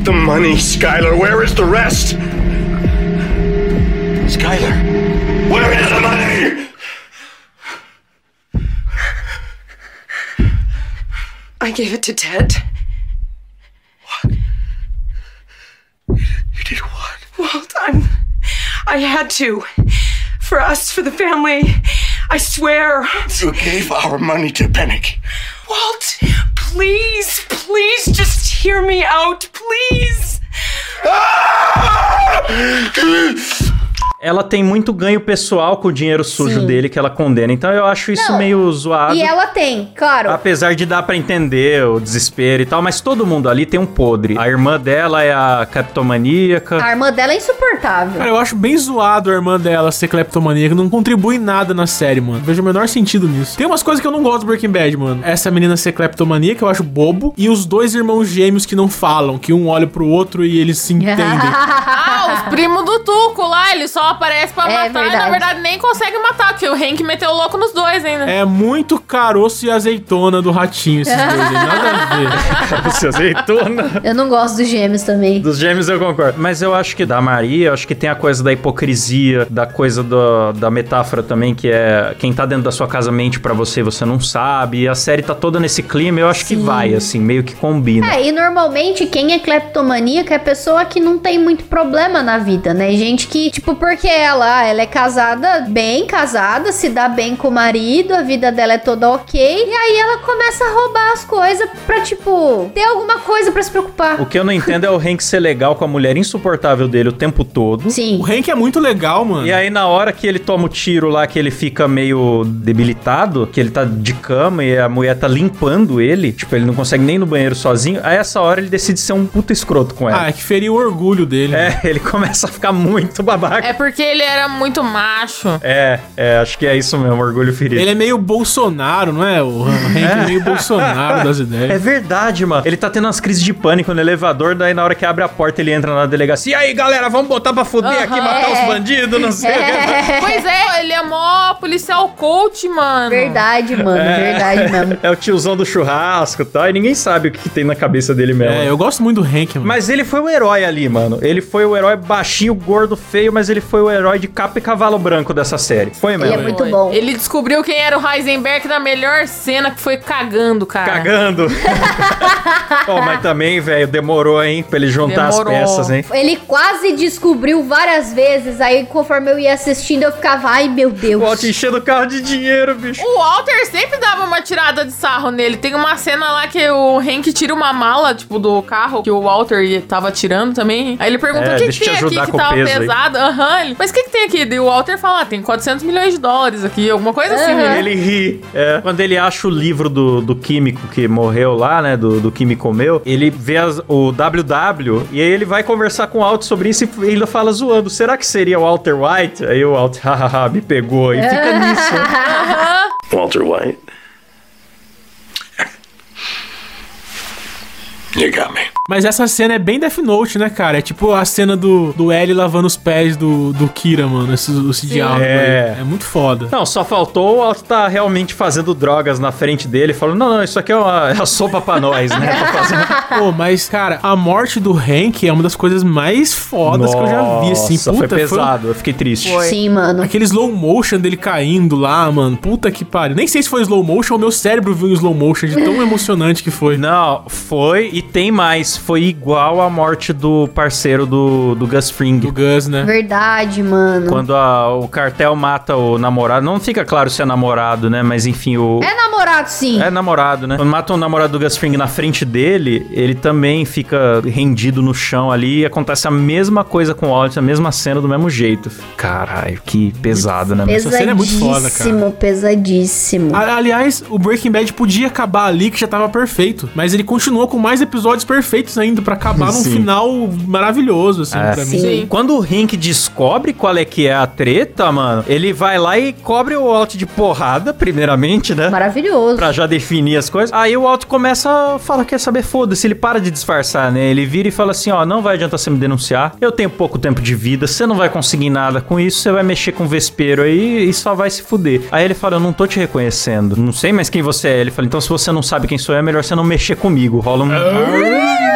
The money, Skylar. Where is the rest? Skylar, where is the money? I gave it to Ted. What? You did what? Walt, I'm. I had to. For us, for the family. I swear. You gave our money to Pennick. Walt, please, please just hear me out, please. Ah! Ela tem muito ganho pessoal com o dinheiro sujo Sim. dele que ela condena. Então eu acho isso Não, meio zoado. E ela tem, claro. Apesar de dar pra entender o desespero e tal, mas todo mundo ali tem um podre. A irmã dela é a captomaníaca. A irmã dela é insuportável. Cara, eu acho bem zoado a irmã dela ser cleptomaníaca. Não contribui nada na série, mano. Vejo o menor sentido nisso. Tem umas coisas que eu não gosto do Breaking Bad, mano. Essa menina ser cleptomaníaca eu acho bobo. E os dois irmãos gêmeos que não falam, que um olha pro outro e eles se entendem. Os primos do Tuco lá, ele só aparece pra É matar e na verdade. verdade nem consegue matar, porque o Hank meteu o louco nos dois ainda. É muito caroço e azeitona do ratinho, esses dois aí. Nada a ver. Se azeitona. Eu não gosto dos gêmeos também. Dos gêmeos eu concordo. Mas eu acho que da Maria, eu acho que tem a coisa da hipocrisia, da coisa do- da metáfora também, que é quem tá dentro da sua casa mente pra você e você não sabe. E a série tá toda nesse clima, eu acho que vai, assim, meio que combina. É, e normalmente quem é cleptomaníaca é pessoa que não tem muito problema na vida, né? Gente que, tipo, porque ela, ah, ela é casada, bem casada, se dá bem com o marido, a vida dela é toda ok, e aí ela começa a roubar as coisas pra, tipo, ter alguma coisa pra se preocupar. O que eu não entendo é o Hank ser legal com a mulher insuportável dele o tempo todo. Sim. O Hank é muito legal, mano. E aí, na hora que ele toma o tiro lá, que ele fica meio debilitado, que ele tá de cama e a mulher tá limpando ele, tipo, ele não consegue nem ir no banheiro sozinho, aí essa hora ele decide ser um puta escroto com ela. Ah, é que feriu o orgulho dele. É, ele começa a ficar muito babaca. É porque ele era muito macho. É, é, acho que é isso mesmo, orgulho ferido. Ele é meio Bolsonaro, não é? O Hank é, meio Bolsonaro das ideias. É verdade, mano. Ele tá tendo umas crises de pânico no elevador, daí na hora que abre a porta ele entra na delegacia. E aí, galera, vamos botar pra fuder aqui, Aham. matar É. os bandidos, não sei o que. Pois é, ele é mó policial coach, mano. Verdade, mano, verdade mesmo. É o tiozão do churrasco e tal, e ninguém sabe o que, que tem na cabeça dele mesmo. É, eu gosto muito do Hank, mano. Mas ele foi o herói ali, mano. Ele foi o herói baixinho, gordo, feio, mas ele foi o herói de capa e cavalo branco dessa série. Foi Ele mesmo. é muito bom. Ele descobriu quem era o Heisenberg na melhor cena que foi cagando, cara. Cagando. Pô, mas também, velho, demorou, hein, pra ele juntar Demorou. as peças, hein? Ele quase descobriu várias vezes, aí conforme eu ia assistindo eu ficava, ai meu Deus. O Walt enchendo o carro de dinheiro, bicho. O Walter sempre dava uma tirada de sarro nele. Tem uma cena lá que o Hank tira uma mala, tipo, do carro que o Walter tava tirando também. Aí ele pergunta É, o que, que tem aqui ajudar que tava peso aí." pesado. Ele, Mas o que, que tem aqui? E o Walter fala, ah, tem 400 milhões de dólares aqui, alguma coisa assim. Né? Ele ri. É. Quando ele acha o livro do, do químico que morreu lá, né? Do, do químico comeu, ele vê as- o WW e aí ele vai conversar com o Walt sobre isso e ainda fala zoando. Será que seria o Walter White? Aí o Walt, hahaha, me pegou. E fica nisso. Walter White. You got me. Mas essa cena é bem Death Note, né, cara? É tipo a cena do, do L lavando os pés do, do Kira, mano. Esse, esse diálogo É. aí. É muito foda. Não, só faltou o Walt tá realmente fazendo drogas na frente dele, falando, não, não, isso aqui é uma, é a sopa pra nós, né? Fazendo... Pô, mas, cara, a morte do Hank é uma das coisas mais fodas que eu já vi, assim. Nossa, Puta, foi pesado, eu fiquei triste. Sim, mano. Aquele slow motion dele caindo lá, mano. Puta que pariu. Nem sei se foi slow motion ou meu cérebro viu em slow motion de tão emocionante que foi. Não, foi e tem mais. Foi igual a morte do parceiro do, do Gus Fring. Do Gus, né? Verdade, mano. Quando a- o cartel mata o namorado, não fica claro se é namorado, né? Mas enfim, o. É namorado, sim. É namorado, né? Quando matam o namorado do Gus Fring na frente dele, ele também fica rendido no chão ali e acontece a mesma coisa com o Walt, a mesma cena do mesmo jeito. Caralho, que pesado, né? Essa cena é muito foda, cara. Pesadíssimo, Aliás, o Breaking Bad podia acabar ali, que já tava perfeito. Mas ele continuou com mais episódios perfeitos ainda, pra acabar num final maravilhoso, assim, É. pra mim. Sim. Quando o Hank descobre qual é que é a treta, mano, ele vai lá e cobre o Walt de porrada, primeiramente, né? Maravilhoso. Pra já definir as coisas. Aí o Walt começa a falar, quer saber, foda-se, ele para de disfarçar, né? Ele vira e fala assim, ó, não vai adiantar você me denunciar, eu tenho pouco tempo de vida, você não vai conseguir nada com isso, você vai mexer com o vespeiro aí e só vai se fuder. Aí ele fala, eu não tô te reconhecendo, não sei mais quem você é. Ele fala, então se você não sabe quem sou eu, é melhor você não mexer comigo. Rola um...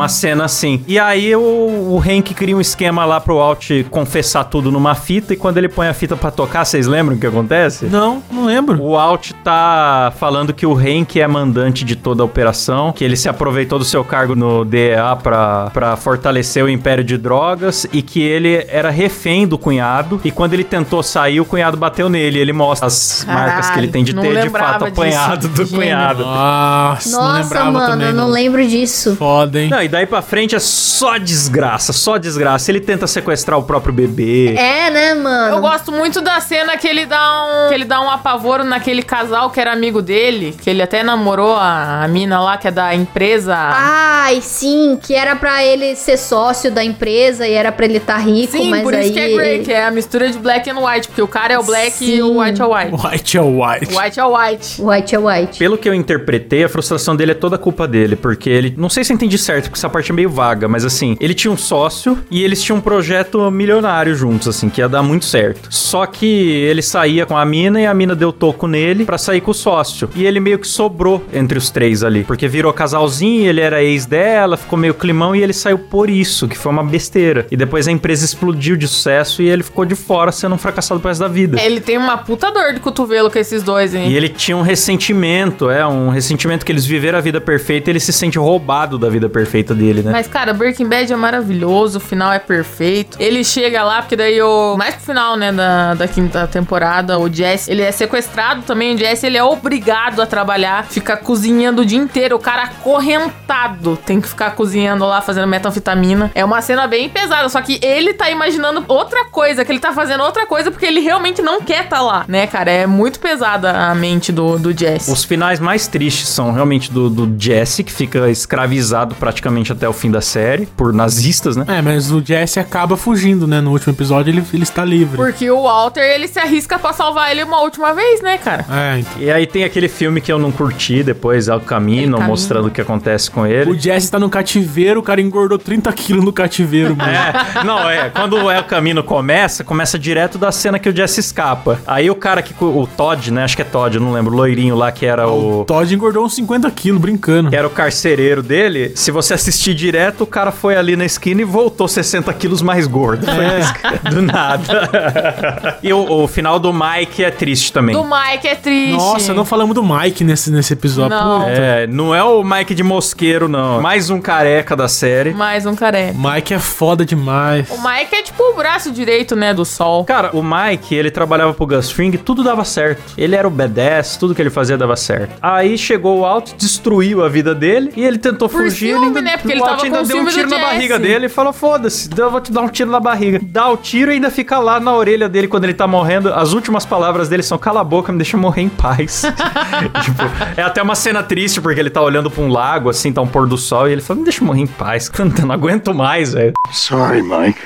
uma cena assim. E aí o, o Hank cria um esquema lá pro Walt confessar tudo numa fita, e quando ele põe a fita pra tocar, vocês lembram o que acontece? Não, não lembro. O Walt tá falando que o Hank é mandante de toda a operação, que ele se aproveitou do seu cargo no DEA pra, pra fortalecer o império de drogas e que ele era refém do cunhado. E quando ele tentou sair, o cunhado bateu nele. Ele mostra as marcas que ele tem de não ter de fato disso. apanhado do Gênio. cunhado. Nossa, não Nossa, lembrava mano, também. eu não lembro disso. Foda, hein? Não, e daí pra frente é só desgraça, só desgraça. Ele tenta sequestrar o próprio bebê. É, né, mano? Eu gosto muito da cena que ele dá um, que ele dá um apavoro naquele casal que era amigo dele, que ele até namorou a, a mina lá que é da empresa. Ai, sim, que era pra ele ser sócio da empresa e era pra ele estar rico, Sim, mas por aí... isso que é Grey, que é a mistura de black and white, porque o cara é o black e o white é o white. White é white. White é white. White é white. Pelo que eu interpretei, a frustração dele é toda culpa dele, porque ele. Não sei se eu entendi certo, porque essa parte é meio vaga, mas assim, ele tinha um sócio e eles tinham um projeto milionário juntos, assim, que ia dar muito certo. Só que ele saía com a mina e a mina deu toco nele pra sair com o sócio. E ele meio que sobrou entre os três ali, porque virou casalzinho, ele era ex dela, ficou meio climão e ele saiu por isso, que foi uma besteira. E depois a empresa explodiu de sucesso e ele ficou de fora, sendo um fracassado pro resto da vida. Ele tem uma puta dor de cotovelo com esses dois, hein? E ele tinha um ressentimento, é, um ressentimento que eles viveram a vida perfeita e ele se sente roubado da vida perfeita dele, né? Mas, cara, Breaking Bad é maravilhoso, o final é perfeito. Ele chega lá, porque daí o. Mais pro final, né, da, da quinta temporada, o Jesse, ele é sequestrado também. O Jesse, ele é obrigado a trabalhar, fica cozinhando o dia inteiro. O cara acorrentado tem que ficar cozinhando lá, fazendo metanfetamina. É uma cena bem pesada, só que ele tá imaginando outra coisa, que ele tá fazendo outra coisa porque ele realmente não quer tá lá, né, cara? É muito pesada a mente do, do Jesse. Os finais mais tristes são realmente do, do Jesse, que fica escravizado praticamente até o fim da série, por nazistas, né? É, mas o Jesse acaba fugindo, né? No último episódio ele, ele está livre. Porque o Walter, ele se arrisca pra salvar ele uma última vez, né, cara? É, então. E aí tem aquele filme que eu não curti depois, El Camino, Caminho. mostrando o que acontece com ele. O Jesse tá no cativeiro, o cara engordou 30 quilos no cativeiro, mano. É, não, é. Quando o El Camino começa, começa direto da cena que o Jesse escapa. Aí o cara que. O Todd, né? Acho que é Todd, eu não lembro. O loirinho lá que era o. O Todd engordou uns 50 quilos brincando. Que era o carcereiro dele. Se você assistir direto, o cara foi ali na esquina e voltou 60 quilos mais gordo. É. do nada. e o, o final do Mike é triste também. Do Mike é triste. Nossa, não falamos do Mike nesse, nesse episódio. Não. É, não é o Mike de Mosqueiro, não. Mais um careca da série. Mais um careca. Mike é foda demais. O Mike é tipo o braço direito, né, do sol. Cara, o Mike, ele trabalhava pro Gus Fring, tudo dava certo. Ele era o B10, tudo que ele fazia dava certo. Aí chegou o Alt, destruiu a vida dele e ele tentou Por fugir. ciúme, ainda, né? Porque ele o tava ainda com deu um tiro na barriga dele e falou: Foda-se, eu vou te dar um tiro na barriga. Dá o tiro e ainda fica lá na orelha dele quando ele tá morrendo. As últimas palavras dele são: Cala a boca, me deixa morrer em paz. tipo, é até uma cena triste porque ele tá olhando pra um lago, assim, tá um pôr do sol e ele fala: Me deixa morrer em paz. Eu não aguento mais, velho. Sorry, Mike.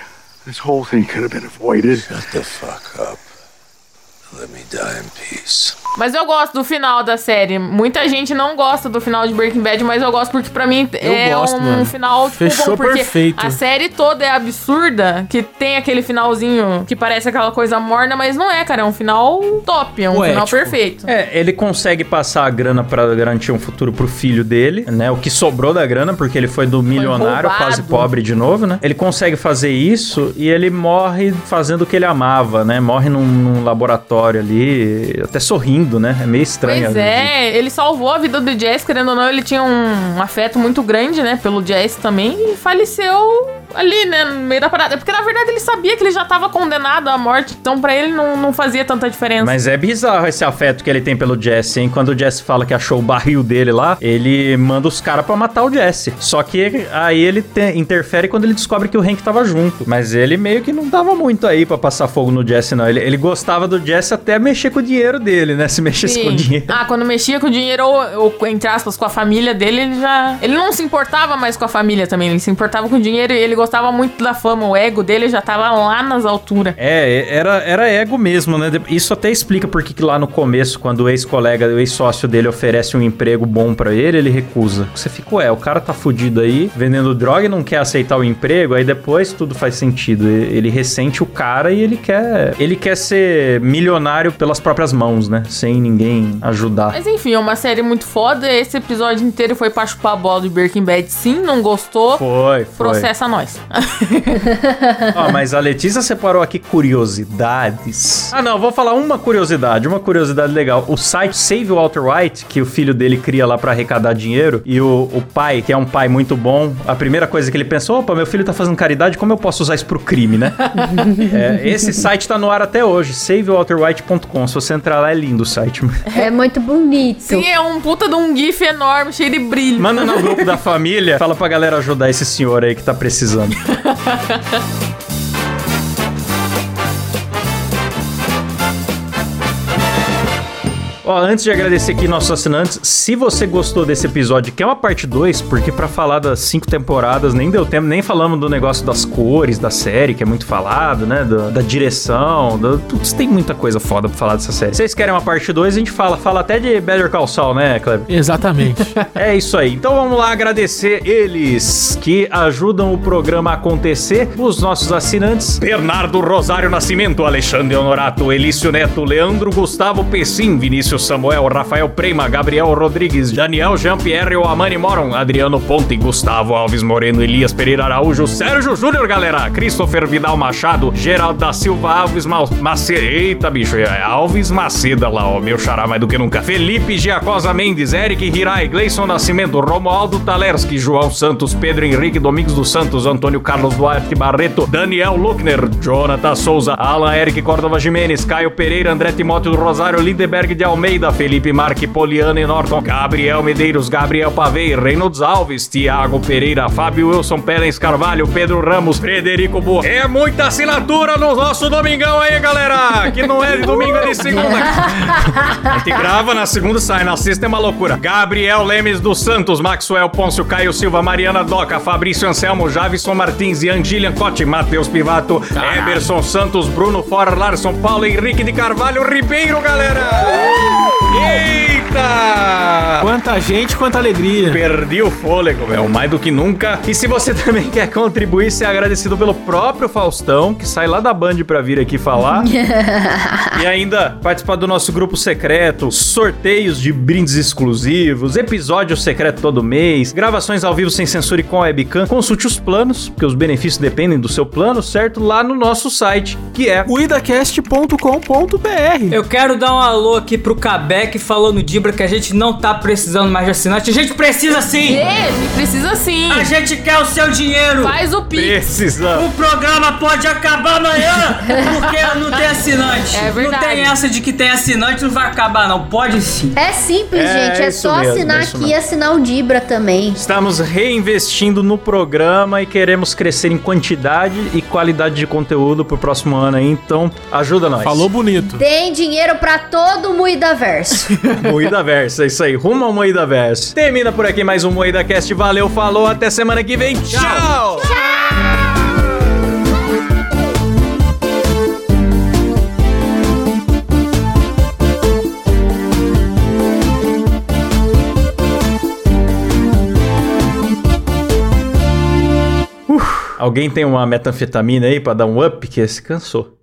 This whole thing could have been avoided. Shut the fuck up. Let me die in peace. Mas eu gosto do final da série. Muita gente não gosta do final de Breaking Bad, mas eu gosto porque pra mim é gosto, um mano. final tipo, Fechou bom, porque perfeito. a série toda é absurda, que tem aquele finalzinho que parece aquela coisa morna, mas não é, cara, é um final top, é um final perfeito. É, ele consegue passar a grana pra garantir um futuro pro filho dele, né? O que sobrou da grana, porque ele foi do milionário, roubado. quase pobre de novo, né? Ele consegue fazer isso e ele morre fazendo o que ele amava, né? Morre num, num laboratório ali, até sorrindo, né? É meio estranho. Pois é, ele salvou a vida do Jess, querendo ou não, ele tinha um afeto muito grande, né, pelo Jess também, e faleceu ali, né, no meio da parada. Porque na verdade ele sabia que ele já tava condenado à morte, então pra ele não, não fazia tanta diferença. Mas é bizarro esse afeto que ele tem pelo Jesse, hein? Quando o Jesse fala que achou o barril dele lá, ele manda os caras pra matar o Jesse. Só que aí ele te- interfere quando ele descobre que o Hank tava junto. Mas ele meio que não tava muito aí pra passar fogo no Jesse, não. Ele, ele gostava do Jesse até mexer com o dinheiro dele, né? Se mexesse com o Sim. dinheiro. Ah, quando mexia com o dinheiro, ou, ou, entre aspas, com a família dele, ele já. Ele não se importava mais com a família também. Ele se importava com o dinheiro e ele gostava muito da fama, o ego dele já tava lá nas alturas. É, era, era ego mesmo, né? Isso até explica por que lá no começo, quando o ex-colega, o ex-sócio dele oferece um emprego bom pra ele, ele recusa. Você fica, ué, o cara tá fudido aí, vendendo droga e não quer aceitar o emprego, aí depois tudo faz sentido. Ele ele ressente o cara e ele quer, ele quer ser milionário pelas próprias mãos, né? Sem ninguém ajudar. Mas enfim, é uma série muito foda. Esse episódio inteiro foi pra chupar a bola do Breaking Bad. Sim, não gostou? Foi, foi. Processa nós. Ó, mas a Letícia separou aqui curiosidades. Ah, não, vou falar uma curiosidade, uma curiosidade legal. O site Save Walter White, que o filho dele cria lá pra arrecadar dinheiro, e o, o pai, que é um pai muito bom, a primeira coisa que ele pensou, opa, meu filho tá fazendo caridade, como eu posso usar isso pro crime, né? É, esse site tá no ar até hoje, savewalterwhite.com. Se você entrar lá, é lindo o site. É muito bonito. Sim, é um puta de um gif enorme, cheio de brilho. Manda no grupo da família, fala pra galera ajudar esse senhor aí que tá precisando. gemeinsam. Ó, antes de agradecer aqui nossos assinantes, se você gostou desse episódio, que é uma parte 2, porque pra falar das cinco temporadas nem deu tempo, nem falamos do negócio das cores da série, que é muito falado, né? Da, da direção, do, putz, tem muita coisa foda pra falar dessa série. Vocês querem uma parte 2, a gente fala, fala até de Better Call Saul, né, Kleber? Exatamente. É isso aí. Então vamos lá agradecer eles que ajudam o programa a acontecer. Os nossos assinantes: Bernardo Rosário Nascimento, Alexandre Honorato, Elício Neto, Leandro Gustavo Pessim, Vinícius Samuel, Rafael Prema, Gabriel Rodrigues, Daniel Jean-Pierre Amani Moron, Adriano Ponte, Gustavo Alves Moreno, Elias Pereira Araújo, Sérgio Júnior, galera, Christopher Vidal Machado, Geraldo da Silva Alves Ma Macedo. Eita, bicho, é Alves Maceda lá, ó, meu xará mais do que nunca. Felipe Giacosa Mendes, Eric Hirai, Gleison Nascimento, Romualdo Talerski, João Santos, Pedro Henrique Domingos dos Santos, Antônio Carlos Duarte Barreto, Daniel Luckner, Jonathan Souza, Alan Eric Córdova Jimenez, Caio Pereira, André Timóteo do Rosário, Lindeberg de Almeida, Felipe Marque, Poliano e Norton, Gabriel Medeiros, Gabriel Pavei, Reynolds Alves, Tiago Pereira, Fábio Wilson, Pelens Carvalho, Pedro Ramos, Frederico Boa. É muita assinatura no nosso domingão aí, galera! Que não é de domingo, é de segunda. A gente grava na segunda, sai na sexta, é uma loucura. Gabriel Lemes dos Santos, Maxwell Pôncio, Caio Silva, Mariana Doca, Fabrício Anselmo, Javison Martins, Ian Gillian Cote, Matheus Pivato, Eberson Santos, Bruno Fora, Larson Paulo, Henrique de Carvalho Ribeiro, galera! Quanta gente, quanta alegria. Perdi o fôlego, meu, mais do que nunca. E se você também quer contribuir, ser agradecido pelo próprio Faustão, que sai lá da Band pra vir aqui falar. e ainda participar do nosso grupo secreto, sorteios de brindes exclusivos, episódio secreto todo mês, gravações ao vivo sem censura e com webcam. Consulte os planos, porque os benefícios dependem do seu plano, certo? Lá no nosso site, que é cuidacast.com.br. Eu quero dar um alô aqui pro Cabeck falando Dibra que a gente não tá precisando mais de assinante. A gente precisa sim! É, precisa sim. A gente quer o seu dinheiro! Faz o pix. Precisa. O programa pode acabar amanhã porque não tem assinante. É verdade. Não tem essa de que tem assinante, não vai acabar, não. Pode sim. É simples, É gente. É só mesmo, assinar é aqui e assinar o Dibra também. Estamos reinvestindo no programa e queremos crescer em quantidade e qualidade de conteúdo pro próximo ano aí, então ajuda nós. Falou bonito. Tem dinheiro pra todo o Muidaverso. Moída Verso, é isso aí. Rumo ao Moída Verso. Termina por aqui mais um Moída Cast. Valeu, falou, até semana que vem. Tchau! Uf, alguém tem uma metanfetamina aí pra dar um up? Que esse cansou.